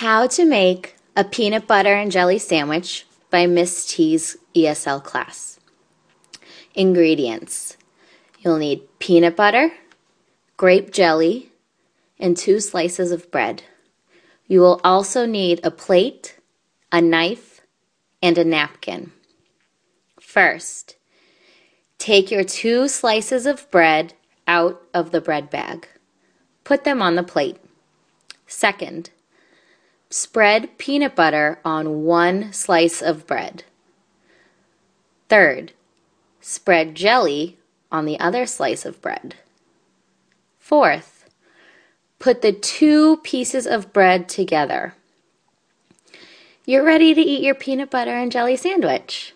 How to Make a Peanut Butter and Jelly Sandwich by Miss T's ESL class. Ingredients You'll need peanut butter, grape jelly, and two slices of bread. You will also need a plate, a knife, and a napkin. First, take your two slices of bread out of the bread bag. Put them on the plate. Second, Spread peanut butter on one slice of bread. Third, spread jelly on the other slice of bread. Fourth, put the two pieces of bread together. You're ready to eat your peanut butter and jelly sandwich.